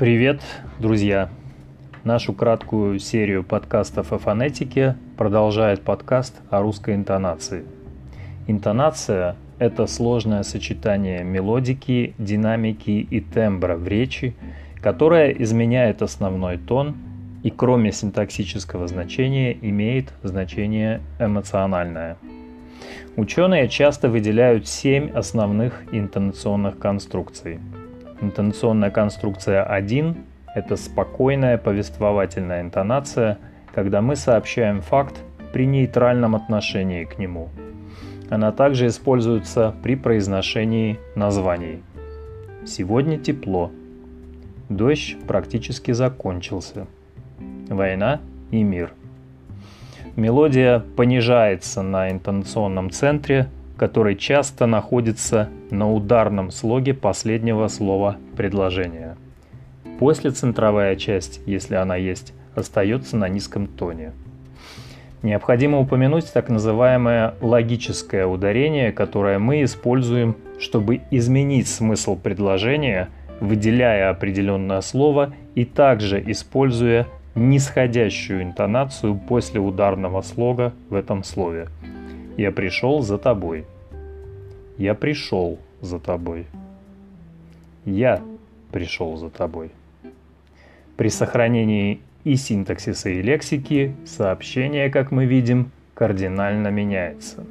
Привет, друзья! Нашу краткую серию подкастов о фонетике продолжает подкаст о русской интонации. Интонация – это сложное сочетание мелодики, динамики и тембра в речи, которая изменяет основной тон и кроме синтаксического значения имеет значение эмоциональное. Ученые часто выделяют семь основных интонационных конструкций – Интонационная конструкция 1 – это спокойная повествовательная интонация, когда мы сообщаем факт при нейтральном отношении к нему. Она также используется при произношении названий. Сегодня тепло. Дождь практически закончился. Война и мир. Мелодия понижается на интонационном центре – который часто находится на ударном слоге последнего слова предложения. После центровая часть, если она есть, остается на низком тоне. Необходимо упомянуть так называемое логическое ударение, которое мы используем, чтобы изменить смысл предложения, выделяя определенное слово и также используя нисходящую интонацию после ударного слога в этом слове – я пришел за тобой. Я пришел за тобой. Я пришел за тобой. При сохранении и синтаксиса, и лексики сообщение, как мы видим, кардинально меняется.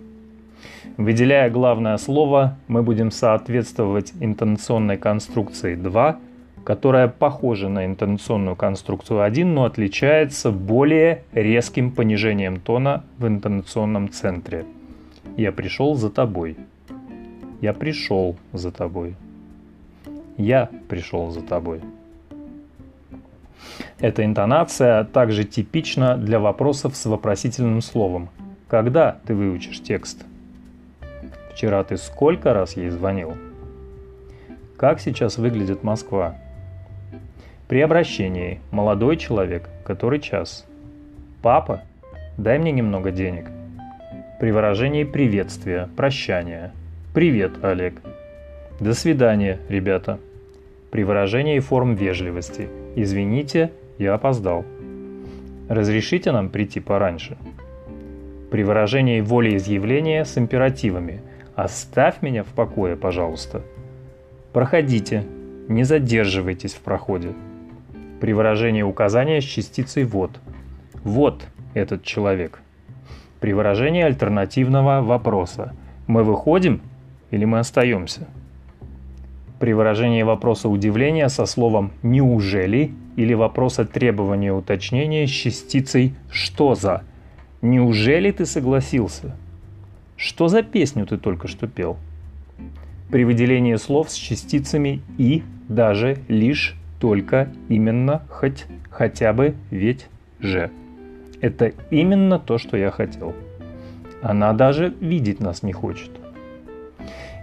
Выделяя главное слово, мы будем соответствовать интонационной конструкции 2, которая похожа на интонационную конструкцию 1, но отличается более резким понижением тона в интонационном центре – я пришел за тобой. Я пришел за тобой. Я пришел за тобой. Эта интонация также типична для вопросов с вопросительным словом. Когда ты выучишь текст? Вчера ты сколько раз ей звонил? Как сейчас выглядит Москва? При обращении молодой человек, который час. Папа, дай мне немного денег – при выражении приветствия, прощания. «Привет, Олег». «До свидания, ребята». При выражении форм вежливости. «Извините, я опоздал». «Разрешите нам прийти пораньше?» При выражении волеизъявления с императивами. «Оставь меня в покое, пожалуйста». «Проходите, не задерживайтесь в проходе». При выражении указания с частицей «вот». «Вот этот человек» при выражении альтернативного вопроса. Мы выходим или мы остаемся? При выражении вопроса удивления со словом «неужели» или вопроса требования уточнения с частицей «что за?» «Неужели ты согласился?» «Что за песню ты только что пел?» При выделении слов с частицами «и», даже, лишь, только, именно, хоть, хотя бы, ведь, же – это именно то, что я хотел. Она даже видеть нас не хочет.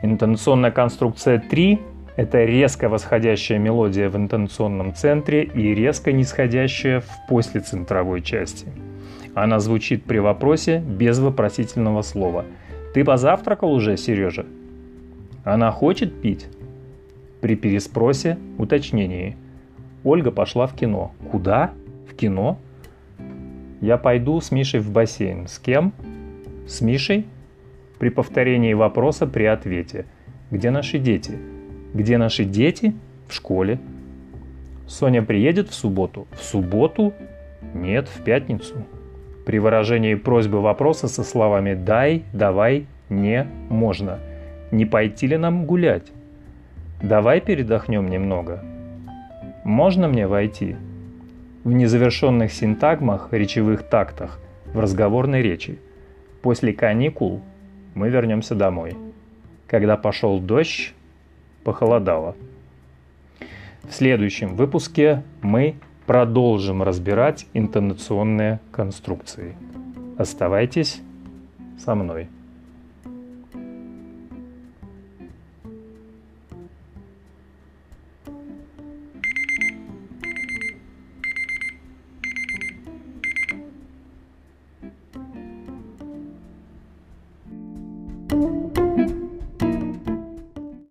Интонационная конструкция 3 – это резко восходящая мелодия в интонационном центре и резко нисходящая в послецентровой части. Она звучит при вопросе без вопросительного слова. «Ты позавтракал уже, Сережа?» Она хочет пить? При переспросе – уточнении. Ольга пошла в кино. Куда? В кино? Я пойду с Мишей в бассейн. С кем? С Мишей? При повторении вопроса при ответе. Где наши дети? Где наши дети? В школе. Соня приедет в субботу? В субботу? Нет, в пятницу. При выражении просьбы вопроса со словами «дай», «давай», «не», «можно». Не пойти ли нам гулять? Давай передохнем немного. Можно мне войти? В незавершенных синтагмах, речевых тактах, в разговорной речи. После каникул мы вернемся домой. Когда пошел дождь, похолодало. В следующем выпуске мы продолжим разбирать интонационные конструкции. Оставайтесь со мной.